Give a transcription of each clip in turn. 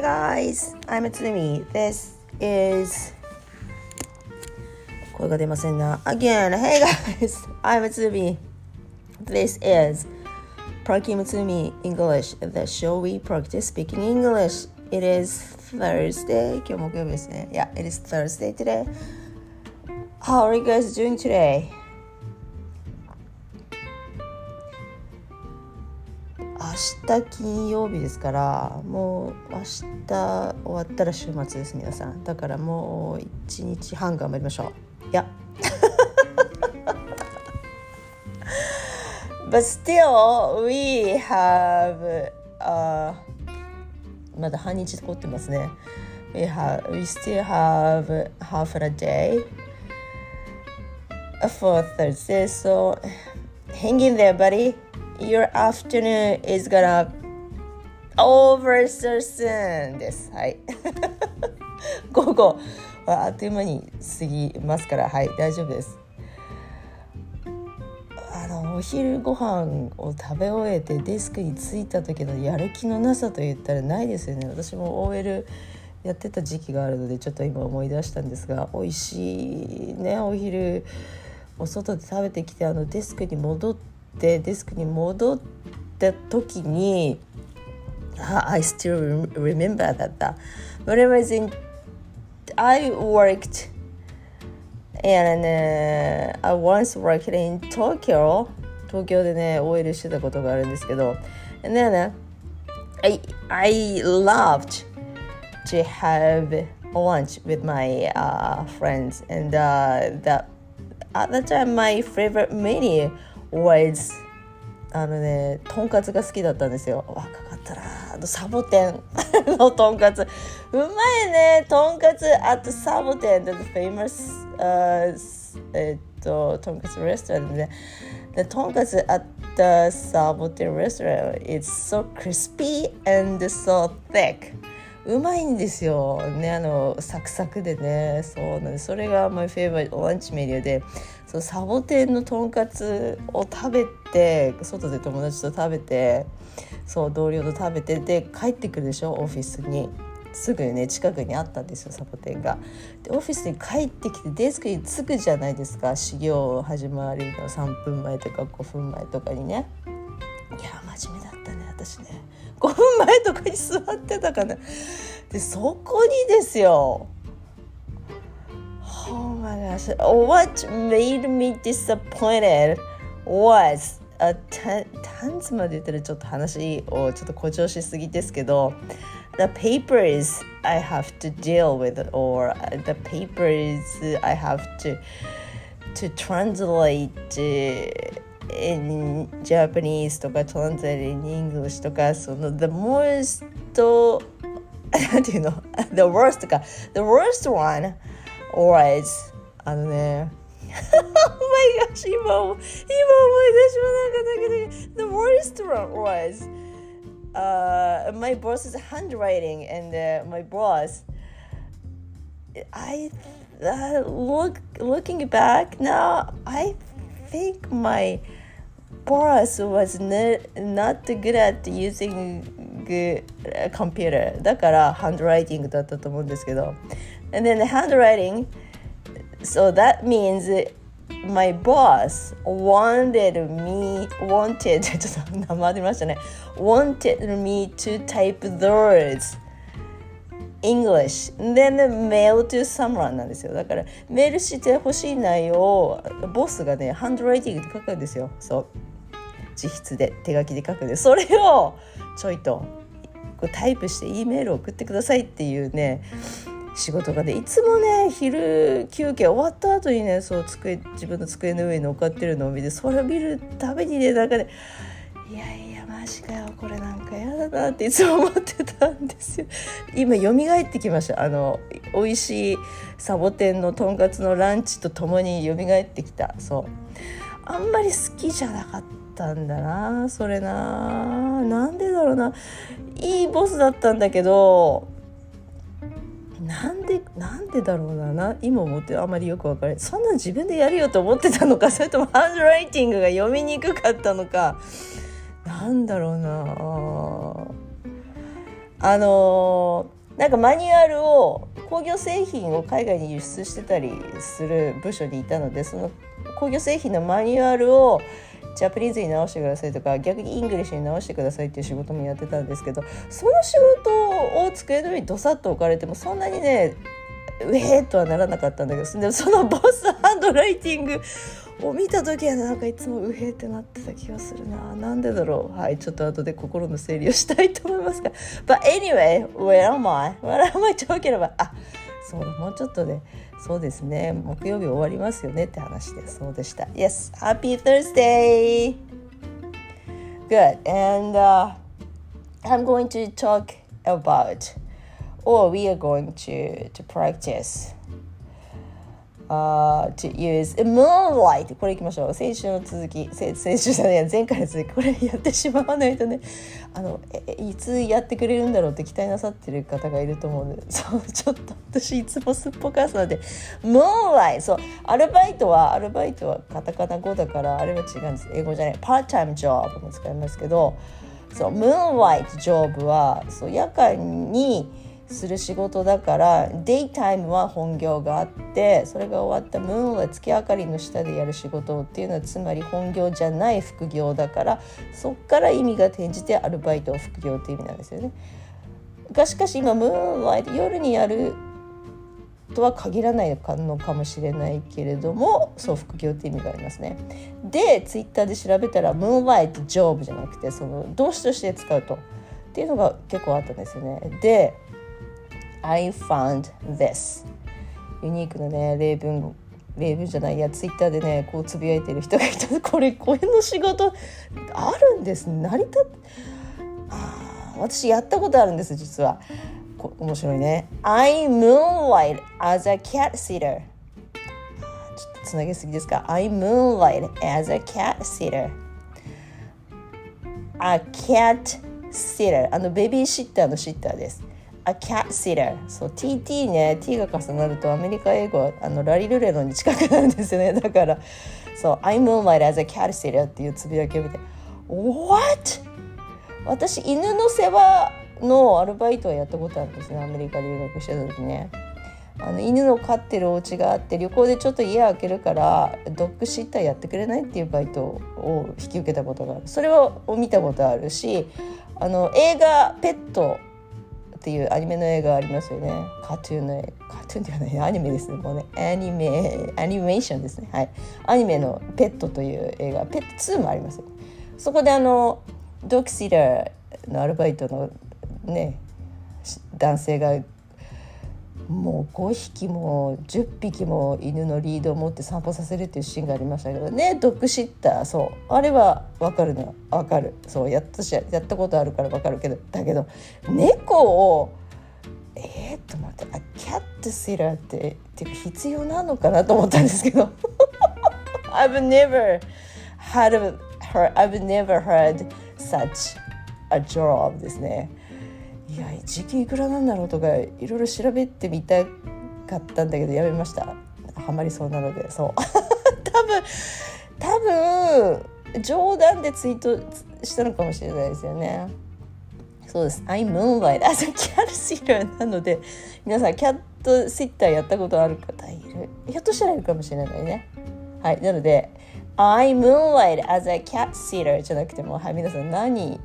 Hey guys, I'm Tsumi. This is 声が出ませんな。Again, hey guys, I'm Tsumi. This is Practicing Tsumi English, the show we practice speaking English. It is Thursday. 今日木曜日ですね。Yeah, it is Thursday today. How are you guys doing today? 明日金曜日ですからもう明日終わったら週末です皆さんだからもう1日半頑張りましょういや But still we have、uh, まだ半日残ってますね we, have, we still have half a day for Thursday so hang in there buddy your afternoon is gonna over so soon ですはい。午後。はあっという間に過ぎますから。はい。大丈夫です。あのお昼ご飯を食べ終えてデスクに着いた時のやる気のなさと言ったらないですよね。私も OL やってた時期があるのでちょっと今思い出したんですが美味しいねお昼お外で食べてきてあのデスクに戻ってってデスクに戻った時に I still remember that when I was in I worked and、uh, I once worked in Tokyo 東京でね OL してたことがあるんですけど and then、uh, I, I loved to have lunch with my、uh, friends and uh, that at that time my favorite menu was あのねとんかつが好きだったんですよ。若かったな。あのサボテン。のとんかつ。うまいね。とんかつ。at サボテン。the famous、uh, えっととんかつレストランで、ね、the とんかつ at the サボテンレストラン it's so crispy and so thick. うまいんですよ。ねあのサクサクでね。そうなんです。それが my favorite ランチメニューで。そうサボテンのとんかつを食べて外で友達と食べてそう同僚と食べてで帰ってくるでしょ？オフィスに。すぐね近くにあったんですよサボテンが。でオフィスに帰ってきてデスクに着くじゃないですか。始業始まりの3分前とか5分前とかにね。いや真面目だったね私ね。5分前とかに座ってたかな。でそこにですよ。my gosh what made me disappointed was あタタンツまで言ったらちょっと話をちょっと誇張しすぎですけど The papers I have to deal with or the papers I have to to translate in Japanese とか translate in English とかその the most なんていうの the worst か the worst one was あのね oh my gosh 今今思い出しまなかったけど the worst one was uh, my boss's handwriting and uh, my boss I uh, look looking back now I think my boss was not, not good at using a computer だからハンドライティングだったと思うんですけど and then the handwriting so that means my boss wanted me wanted ちょっと名前出ましたね。wanted me to type those English then mail to someone なんですよ。だからメールしてほしい内容をボスがねハンドライティングで書くんですよ。そう。自筆で手書きで書くんでそれをちょいとこうタイプして E メールを送ってくださいっていうね仕事がねいつもね昼休憩終わった後にねそう机自分の机の上に乗っかってるのを見てそれを見るたびにねなんかねいやいやマジかよこれなんかやだなっていつも思ってたんですよ。今蘇ってきました。あの美味しいサボテンのとんかつのランチとともに蘇ってきた。そう。あんまり好きじゃなかったんだなそれな。なんでだろうな。いいボスだったんだけどなんでなんでだろうな。な今思ってあまりよく分からない。そんな自分でやるよと思ってたのか？それともハンドライティングが読みにくかったのか？なんだろうな。あのー、なんかマニュアルを工業製品を海外に輸出してたりする部署にいたのでその工業製品のマニュアルを Japanese に直してくださいとか逆に English に直してくださいっていう仕事もやってたんですけどその仕事を机の上にどさっと置かれてもそんなにねウェーとはならなかったんだけどでもそのボス handwritingを見た時はなんかいつもウヘってなってた気がするななんでだろうはいちょっと後で心の整理をしたいと思いますが But anyway where am I? What am I talking about? あそうだもうちょっとで、そうですね木曜日終わりますよねって話でそうでした Yes Happy Thursday Good and、uh, I'm going to talk about or we are going to to practice uh, to use moonlight. これいきましょう。先週の続き。先週じゃない。前回の続きこれやってしまわないとね。あのいつやってくれるんだろうって期待なさってる方がいると思うので。そうちょっと私いつもすっぽかすので moonlight. そうアルバイトはアルバイトはカタカナ語だからあれは違うんです。英語じゃない。パータイムジョブも使いますけど。そう moonlight ジョブはそう夜間にする仕事だからデイタイムは本業があってそれが終わったムーンは月明かりの下でやる仕事っていうのはつまり本業じゃない副業だからそっから意味が転じてアルバイトを副業っていう意味なんですよね。がしかし今ムーンライト夜にやるとは限らないのかもしれないけれどもそう副業って意味がありますね。でツイッターで調べたらムーンライトジョブじゃなくてその動詞として使うとっていうのが結構あったんですよね。で I found this. ユニークなね例文例文じゃないやツイッターでねこうつぶやいてる人がいた。これこれの仕事あるんです。成り立っあ私やったことあるんです実は。面白いね。I moonlight as a cat sitter. ちょっとつなげすぎですか。I moonlight as a cat sitter. A cat sitter. あのベビーシッターのシッターです。A cat sitter そう TT ね T が重なるとアメリカ英語はあのラリルレロに近くなるんですよね。だからそう I moonlight as a cat sitter っていうつぶやきを見て。What? 私犬の世話のアルバイトはやったことあるんですね。アメリカ留学してた時ね。あの犬の飼ってるお家があって旅行でちょっと家開けるからドッグシッターやってくれないっていうバイトを引き受けたことがある。それを見たことあるしあの映画「ペット」っていうアニメの映画ありますよね。カートゥーンの映画カートゥーンではないアニメですね。もうねアニメアニメーションですね。はい。アニメの「ペット」という映画。ペット2もありますよ。そこであのドッグシーターのアルバイトのね男性がもう5匹も10匹も犬のリードを持って散歩させるっていうシーンがありましたけどねドッグシッターそう。あれは分かるの分かる。そうやったしやったことあるから分かるけどだけど猫をえー、っと待ってあキャットシラーってってか必要なのかなと思ったんですけど。I've never had a, I've never heard such a job ですね。いや時給いくらなんだろうとかいろいろ調べてみたかったんだけどやめました。ハマりそうなのでそう。多分多分冗談でツイートしたのかもしれないですよね。そうです。I'm moonlight as a cat sitter なので皆さんキャットシッターやったことある方いる？ひょっとしたらいるかもしれないね。はい。なので I moonlight as a cat sitter じゃなくてもはい皆さん何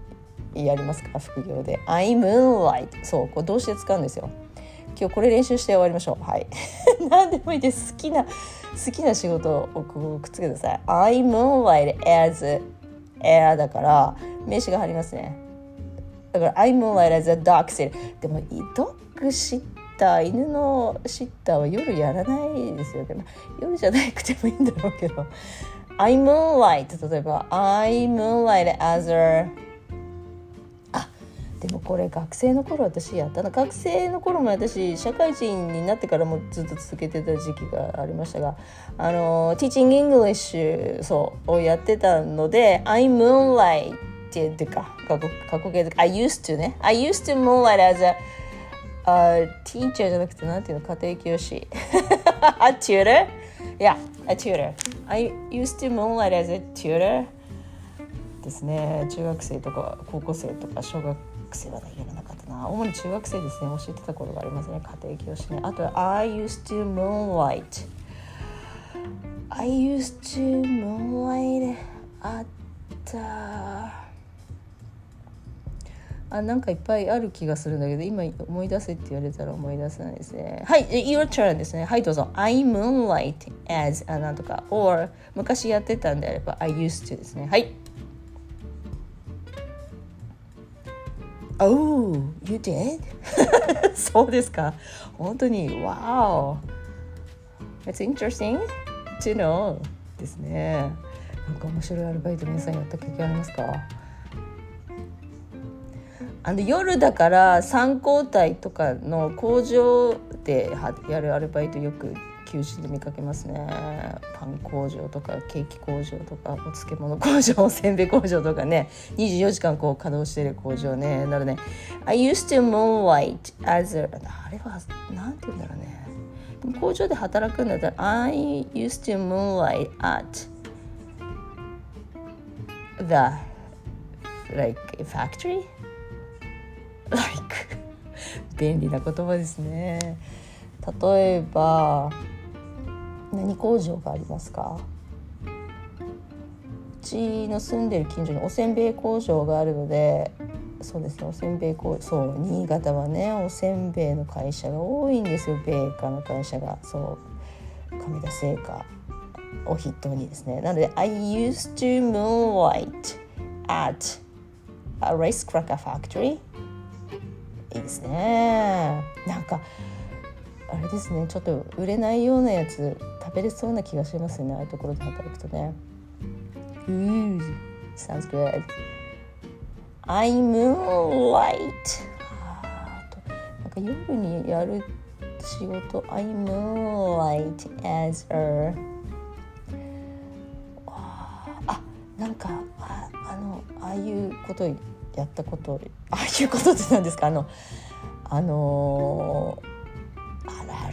やりますか？副業で。I moonlight そうこれ動詞で使うんですよ。今日これ練習して終わりましょう。はい。何でもいいです。好きな好きな仕事をくっつけてください。I moonlight as air だから名詞が入りますね。だから I moonlight as a dog sitter でもドッグシッター犬のシッターは夜やらないですよ。ね、夜じゃなくてもいいんだろうけど。I moonlight 例えば I moonlight as a でもこれ学生の頃私やったな学生の頃も私社会人になってからもずっと続けてた時期がありましたがあの Teaching English そうをやってたので I moonlight っていうか過去過去形で I used to ね I used to moonlight as a a teacher じゃなくてなんていうの家庭教師 a tutor yeah a tutor I used to moonlight as a tutor ですね中学生とか高校生とか小学生はねやらなかったな。主に中学生ですね。教えてた頃がありますね。家庭教師ね。あとは I used to moonlight. I used to moonlight at あなんかいっぱいある気がするんだけど今思い出せって言われたら思い出せないですね。はい Your turn ですね。はいどうぞ。I moonlight as あなんとか。or 昔やってたんであれば I used to ですね。はい。Oh, you did? そうですか。本当に。Wow. It's interesting to know ですね。なんか面白いアルバイト皆さんやった経験ありますか？あの夜だから3交代とかの工場でやるアルバイトよく休止で見かけますね。パン工場とかケーキ工場とかお漬物工場おせんべい工場とかね。24時間こう稼働してる工場ね。なので、ね、I used to moonlight as a あれは何て言うんだろうね。工場で働くんだったら I used to moonlight at the like factory? Like 便利な言葉ですね。例えば何工場がありますか？うちの住んでる近所におせんべい工場があるのでそうですねおせんべい工そう新潟はねおせんべいの会社が多いんですよ。米菓の会社が。そう。亀田製菓。を筆頭にですね。なので I used to moonlight at a rice cracker factory. いいですね。なんかあれですね。ちょっと売れないようなやつ。食べれそうな気がしますよね。ああいうところで働くとね。うん。Sounds good. I moonlight. なんか夜にやる仕事。I moonlight as a あなんかああのああいうことやったことああいうことって何ですか？あのあのあ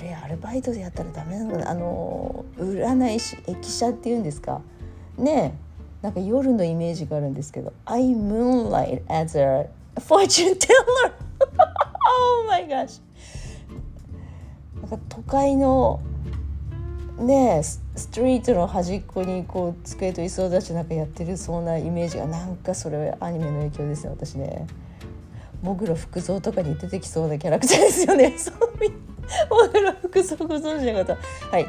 れアルバイトでやったらダメなのかなあの占い師駅舎っていうんですか。ねなんか夜のイメージがあるんですけど。I moonlight as a fortune teller. Oh my gosh. なんか都会のねストリートの端っこにこう机と椅子を出してなんかやってるそうなイメージがなんかそれはアニメの影響ですね私ね。もぐろ福蔵とかに出てきそうなキャラクターですよね。そうもぐろ福蔵ご存知の方。はい。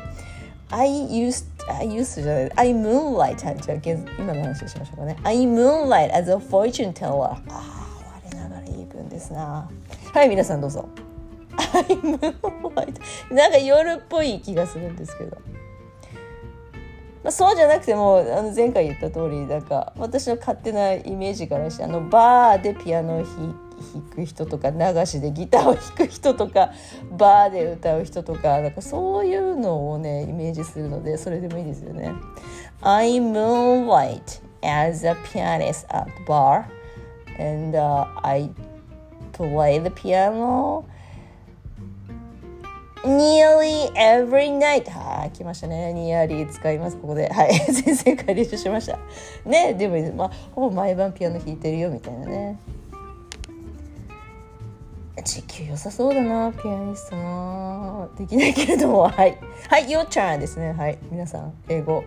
I used, I used じゃない。I moonlight. じゃあ今の話をしましょうかね。I moonlight as a fortune teller. ああ、我ながらいい文ですな。はい、皆さんどうぞ。I moonlight. なんか夜っぽい気がするんですけど。まあ、そうじゃなくてもあの前回言った通りなんか私の勝手なイメージからしてあのバーでピアノを弾弾く人とか流しでギターを弾く人とかバーで歌う人とかなんかそういうのをねイメージするのでそれでもいいですよね。I moonlight as a pianist at the bar and、uh, I play the piano nearly every night. はい来ましたね。nearly 使います。ここで。はい。先生から練習しました。ねでもまあほぼ毎晩ピアノ弾いてるよみたいなね。時給良さそうだなピアニストな。できないけれどもはい。はい Your turn ですね。はい。皆さん英語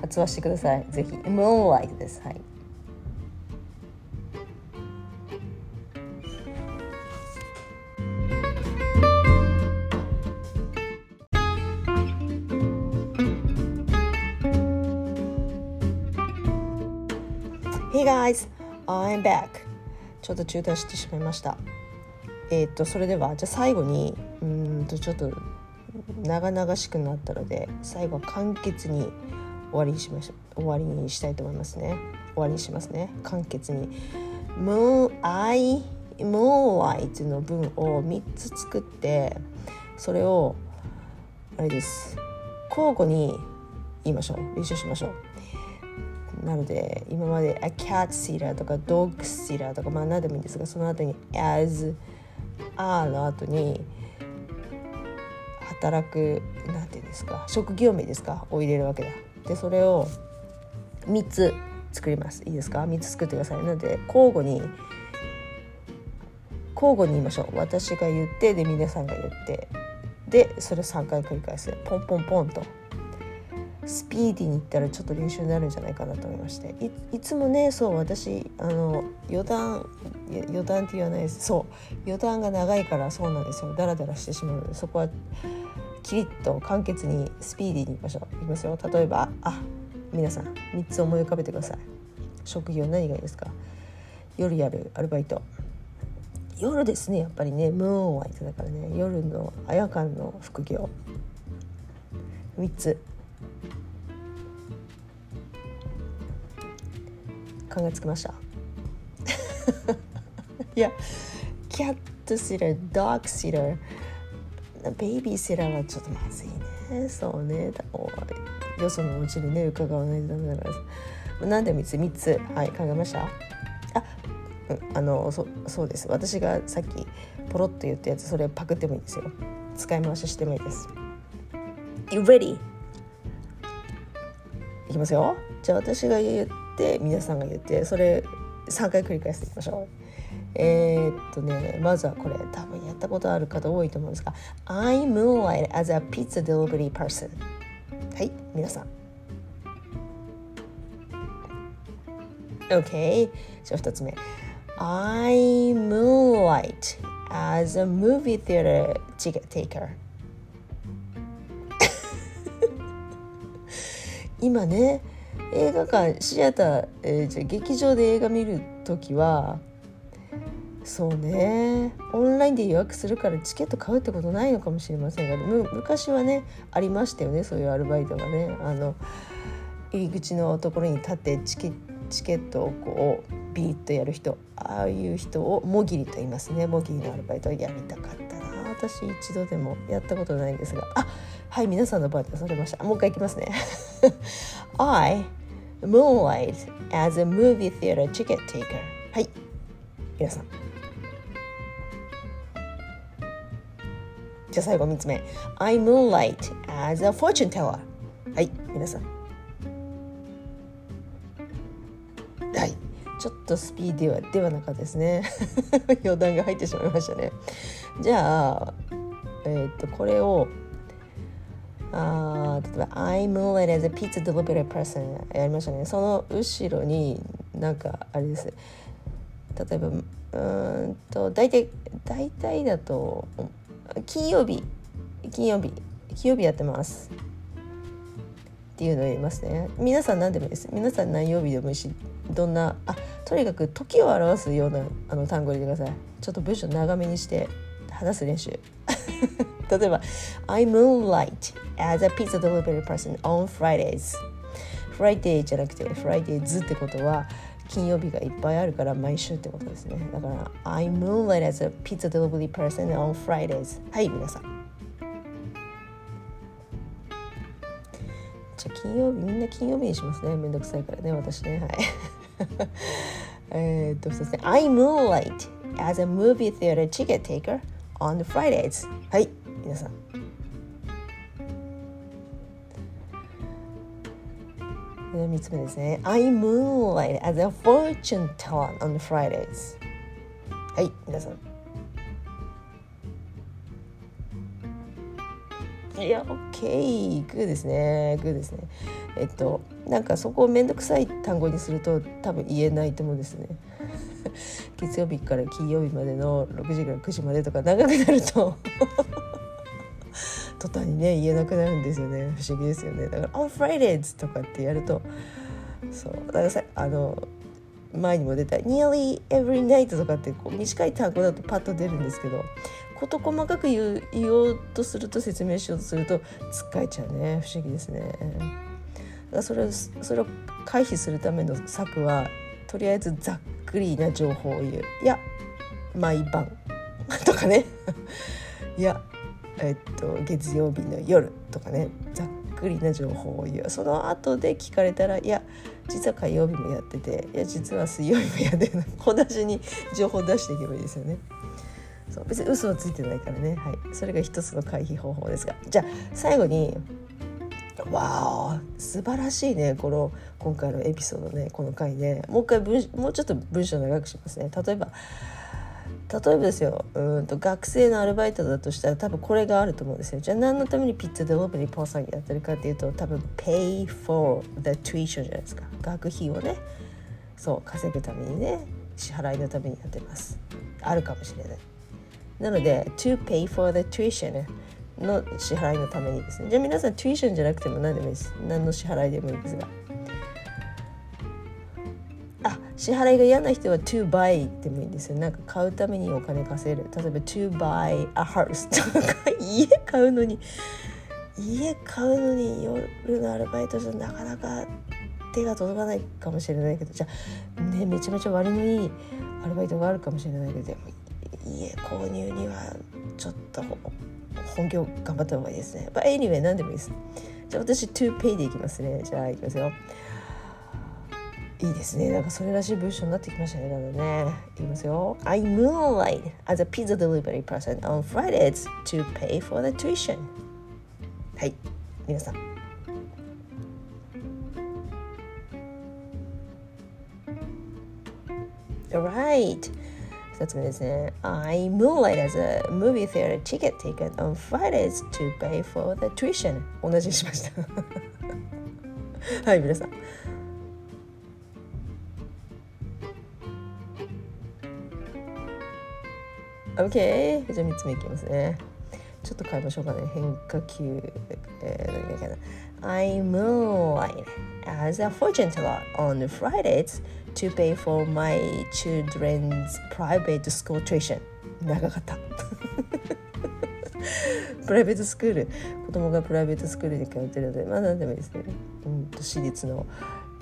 発話してください。ぜひ Moonlight です。はい。Hey guys, I'm back. ちょっと中断してしまいました。えー、っとそれではじゃあ最後にうんとちょっと長々しくなったので最後は簡潔に終わりにしましょう終わりにしたいと思いますね。終わりにしますね。簡潔に。Moon I Moonlight の文を3つ作ってそれをあれです交互に言いましょう練習しましょう。なので今まで a cat sitter とか dog sitter とかまあ何でもいいんですがその後に as are の後に働くなんていうんですか職業名ですかを入れるわけだ。でそれを3つ作ります。いいですか？3つ作ってください。なので交互に交互に言いましょう。私が言ってで皆さんが言ってでそれを3回繰り返す。ポンポンポンと。スピーディーにいったらちょっと練習になるんじゃないかなと思いまして。いつもねそう私あの余談余談って言わないです。そう余談が長いからそうなんですよ。ダラダラしてしまうのでそこはキリッと簡潔にスピーディーにいきましょう。いきますよ例えばあ皆さん3つ思い浮かべてください。職業何がいいですか？夜やるアルバイト。夜ですねやっぱりね。ムーンワイトだからね。夜のあやかんの副業。3つ。考えつきました。いやキャットシッタードッグシッターベイビーシッターはちょっとまずいね。そうね。よそのうちにね伺わないとダメだから。何で3つ？3つ。はい考えました？ああのそそうです。私がさっきポロッと言ったやつそれパクってもいいんですよ。使い回ししてもいいです。You ready? いきますよ。じゃあ私が言って皆さんが言ってそれ3回繰り返していきましょうえー、っとねまずはこれ多分やったことある方多いと思うんですが I moonlight as a pizza delivery person はい皆さん OK じゃあ2つ目 I moonlight as a movie theater ticket taker 今ね映画館シアター、えー、じゃ劇場で映画見る時はそうね。オンラインで予約するからチケット買うってことないのかもしれませんが昔はねありましたよねそういうアルバイトがね。あの入り口のところに立ってチケチケットをこうビリッとやる人ああいう人をもぎりと言いますね。もぎりのアルバイトをやりたかった。私一度でもやったことないんですが。あはい皆さんの番でそれました。もう一回いきますね。I moonlight as a movie theater ticket taker はい。皆さん。じゃあ最後3つ目。I moonlight as a fortune teller はい皆さん。はい。ちょっとスピーディーはではなかったですね。余談が入ってしまいましたね。じゃあえー、っとこれをあ例えば「I moonlight as a pizza delivery person」やりましたね。その後ろになんかあれです。例えばうんと大体大体だと金曜日金曜日金曜日やってますっていうのを言いますね。皆さん何でもいいです。皆さん何曜日でもいいしどんなあとにかく時を表すようなあの単語入れてください。ちょっと文章長めにして。話す練習例えば I moonlight as a pizza delivery person on Fridays Friday じゃなくて Fridays ってことは金曜日がいっぱいあるから毎週ってことですねだから I moonlight as a pizza delivery person on Fridays はい皆さんじゃあ金曜日みんな金曜日にしますねめんどくさいからね私ねはいえっとそうですね I moonlight as a movie theater ticket taker on Fridays. はい。皆さん。3つ目ですね。I moonlight as a fortune teller on Fridays. はい。皆さん。いや OK グーですね。グーですね。えっとなんかそこをめんどくさい単語にすると多分言えないと思うんですね。月曜日から金曜日までの6時から9時までとか長くなると 途端にね言えなくなるんですよね。不思議ですよね。だから「On Fridays」とかってやるとそう。だからさあの前にも出た「Nearly Every Night」とかってこう短い単語だとパッと出るんですけど事細かく言う言おうとすると説明しようとするとつっかえちゃうね。不思議ですね。だからそれをそれを回避するための策はとりあえずざっくりな情報を言う。いや毎晩。とかね。いやえっと、月曜日の夜。とかね。ざっくりな情報を言う。その後で聞かれたらいや実は火曜日もやってていや実は水曜日もやってる小出しに情報を出していけばいいですよね。そう別に嘘はついてないからね、はい、それが一つの回避方法ですが。じゃあ最後にわあ素晴らしいねこの今回のエピソードねこの回ね。もう一回文もうちょっと文章長くしますね。例えば例えばですようんと学生のアルバイトだとしたら多分これがあると思うんですよ。じゃあ何のためにピッツァデリバリーパーソンやってるかっていうと多分 pay for the tuition じゃないですか。学費をねそう稼ぐためにね支払いのためにやってます。あるかもしれない。なので to pay for the tuition の支払いのためにですね。じゃあ皆さん tuition じゃなくても何でもいいです。何の支払いでもいいですが。あ支払いが嫌な人は to buy でもいいんですよ。なんか買うためにお金稼げる。例えば to buy a house とか家買うのに家買うのに夜のアルバイトじゃなかなか手が届かないかもしれないけど。じゃあねめちゃめちゃ割のいいアルバイトがあるかもしれないけど。でも家購入にはちょっと本業頑張った方がいいですね。But anyway 何でもいいです。じゃあ私 to pay でいきますね。じゃあいきますよ。いいですね。なんかそれらしい文章になってきましたね。だんだんね。いきますよ。I moonlight as a pizza delivery person on Fridays to pay for the tuition. はい。皆さん。Alright. 2つ目ですね。I moonlight as a movie theater ticket taken on Fridays to pay for the tuition. 同じにしました。はい、皆さん。OK! じゃあ3つ目いきますね。ちょっと変えましょうかね。変化球。えー、何がいいかな。I moonlight as a fortune teller on Fridays to pay for my children's private school tuition. 長かった。プライベートスクール子供がプライベートスクールに通ってるのでまあ何でもいいですね、うん、と私立の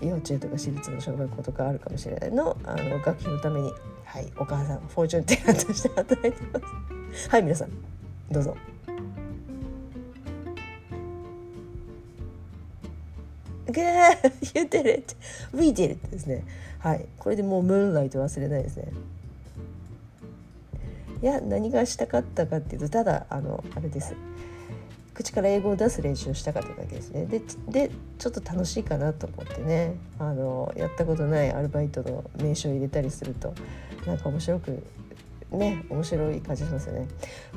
幼稚園とか私立の小学校とかあるかもしれない。のあの学費のために。はいお母さんフォーチュンテラーとして働いてます。はい皆さんどうぞ。Good! You did it! We did it! ですね。はい。これでもうムーンライト忘れないですね。いや、何がしたかったかっていうと、ただ、あの、あれです。口から英語を出す練習をしたかっただけですね。で、でちょっと楽しいかなと思ってね、あの、やったことないアルバイトの名称を入れたりすると、なんか面白く、ね、面白い感じしますよね。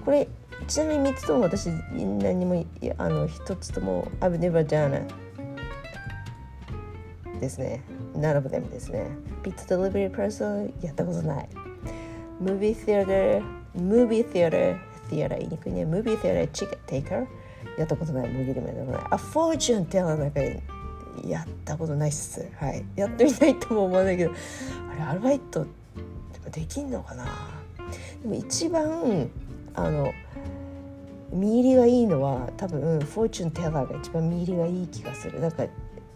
これ、ちなみに3つとも私、何も、あの、1つとも、I've never done ですね。none of them ですね。Pizza delivery person やったことない。Movie theater, movie theater, theater 言いにくいね。Movie theater ticket taker やったことない。もぎりめでもない。A fortune teller なんかやったことないっす。はい。やってみたいとも思わないけど、あれアルバイトできんのかな？でも一番あの実入りがいいのは多分 fortune teller が一番実入りがいい気がするなんか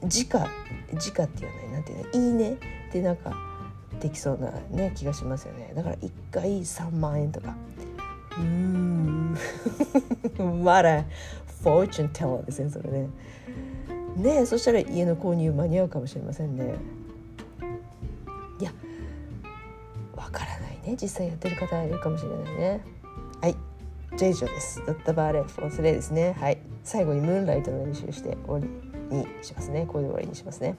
時価時価っていうのなんていうのいいねってなんかできそうなね気がしますよね。だから1回3万円とか。うーん。まだ fortune teller ですねそれね。ねそしたら家の購入間に合うかもしれませんね。いやわからないね。実際やってる方いるかもしれないね。はい。じゃあ以上です。だったバーレフォースレイですね。はい。最後にムーンライトの練習して終わり。にしますね。これで終わりにしますね。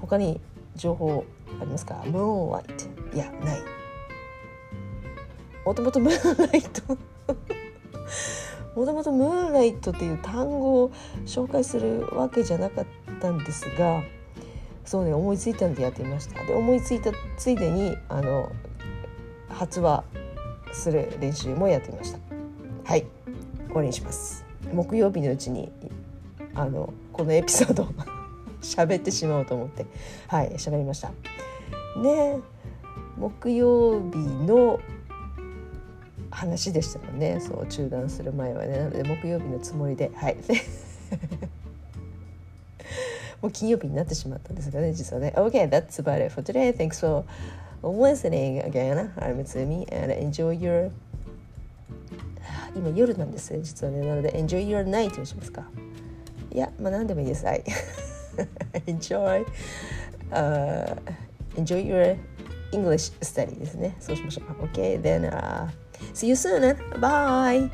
他に情報ありますか？ムーンライトいやない。もともとムーンライトもともとムーンライトっていう単語を紹介するわけじゃなかったんですがそうね思いついたんでやってみました。で思いついたついでにあの発話する練習もやってみました。はい。終わりにします。木曜日のうちにあのこのエピソードを 喋ってしまおうと思って。はい喋りました。ね木曜日の話でしたもんね。そう中断する前はね。なので木曜日のつもりで。はい。もう金曜日になってしまったんですがね実はね。OK that's about it for today. Thanks for listening again. I'm Tsumi and enjoy your 今夜なんですね実はね。なので enjoy your night にしますか。や、まあ何でもいいです。はい。enjoy,、uh, enjoy your English study ですね。そうしましょう。Okay, then、uh, see you soon. Bye!